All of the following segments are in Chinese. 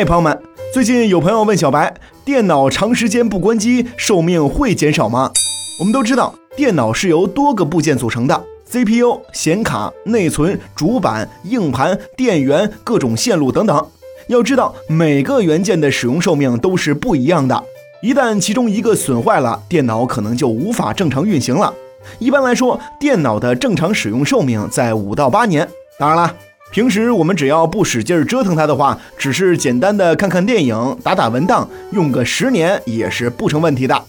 嘿，朋友们，最近有朋友问小白，电脑长时间不关机，寿命会减少吗？我们都知道，电脑是由多个部件组成的，CPU、显卡、内存、主板、硬盘、电源、各种线路等等。要知道，每个元件的使用寿命都是不一样的，一旦其中一个损坏了，电脑可能就无法正常运行了。一般来说，电脑的正常使用寿命在五到八年。当然了，平时我们只要不使劲折腾它的话，只是简单的看看电影、打打文档，用个十年也是不成问题的。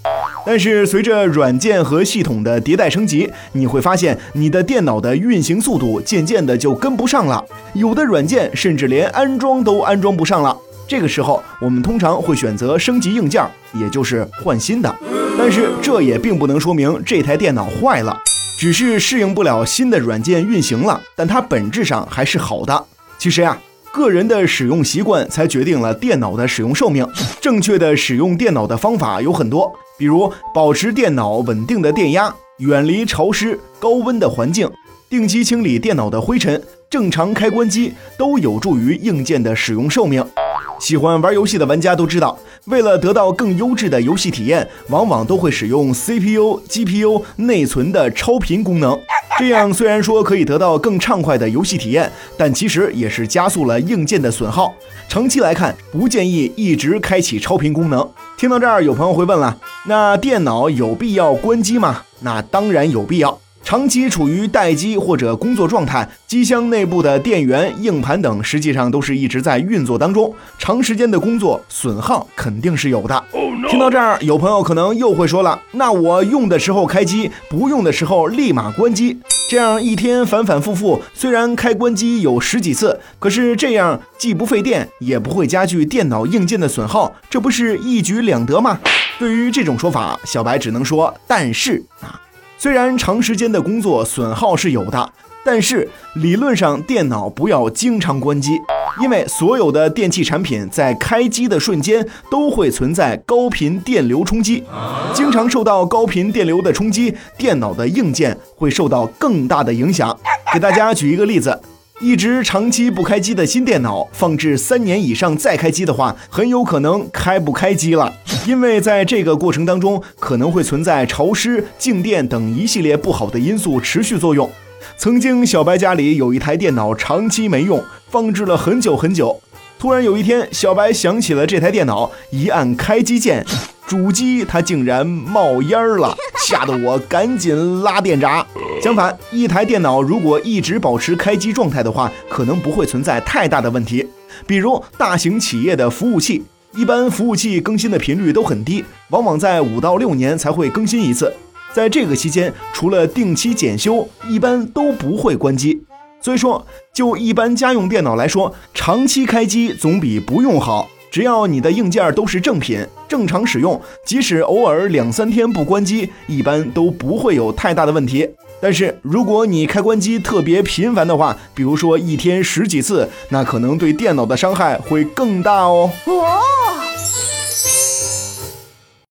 但是随着软件和系统的迭代升级，你会发现你的电脑的运行速度渐渐的就跟不上了，有的软件甚至连安装都安装不上了。这个时候，我们通常会选择升级硬件，也就是换新的。但是这也并不能说明这台电脑坏了，只是适应不了新的软件运行了，但它本质上还是好的。其实呀，个人的使用习惯才决定了电脑的使用寿命。正确的使用电脑的方法有很多，比如保持电脑稳定的电压，远离潮湿、高温的环境，定期清理电脑的灰尘，正常开关机，都有助于硬件的使用寿命。喜欢玩游戏的玩家都知道，为了得到更优质的游戏体验，往往都会使用 CPU、GPU 内存的超频功能。这样虽然说可以得到更畅快的游戏体验，但其实也是加速了硬件的损耗。长期来看，不建议一直开启超频功能。听到这儿，有朋友会问了：那电脑有必要关机吗？那当然有必要。长期处于待机或者工作状态，机箱内部的电源、硬盘等实际上都是一直在运作当中，长时间的工作损耗肯定是有的。听到这儿，有朋友可能又会说了：那我用的时候开机，不用的时候立马关机，这样一天反反复复，虽然开关机有十几次，可是这样既不费电，也不会加剧电脑硬件的损耗，这不是一举两得吗？对于这种说法，小白只能说：但是啊。虽然长时间的工作损耗是有的，但是理论上电脑不要经常关机，因为所有的电器产品在开机的瞬间都会存在高频电流冲击，经常受到高频电流的冲击，电脑的硬件会受到更大的影响。给大家举一个例子。一直长期不开机的新电脑，放置三年以上再开机的话，很有可能开不开机了。因为在这个过程当中，可能会存在潮湿、静电等一系列不好的因素持续作用。曾经小白家里有一台电脑长期没用，放置了很久很久。突然有一天，小白想起了这台电脑，一按开机键。主机它竟然冒烟了，吓得我赶紧拉电闸。相反，一台电脑如果一直保持开机状态的话，可能不会存在太大的问题。比如大型企业的服务器，一般服务器更新的频率都很低，往往在五到六年才会更新一次。在这个期间，除了定期检修，一般都不会关机。所以说，就一般家用电脑来说，长期开机总比不用好。只要你的硬件都是正品，正常使用，即使偶尔两三天不关机，一般都不会有太大的问题。但是如果你开关机特别频繁的话，比如说一天十几次，那可能对电脑的伤害会更大哦。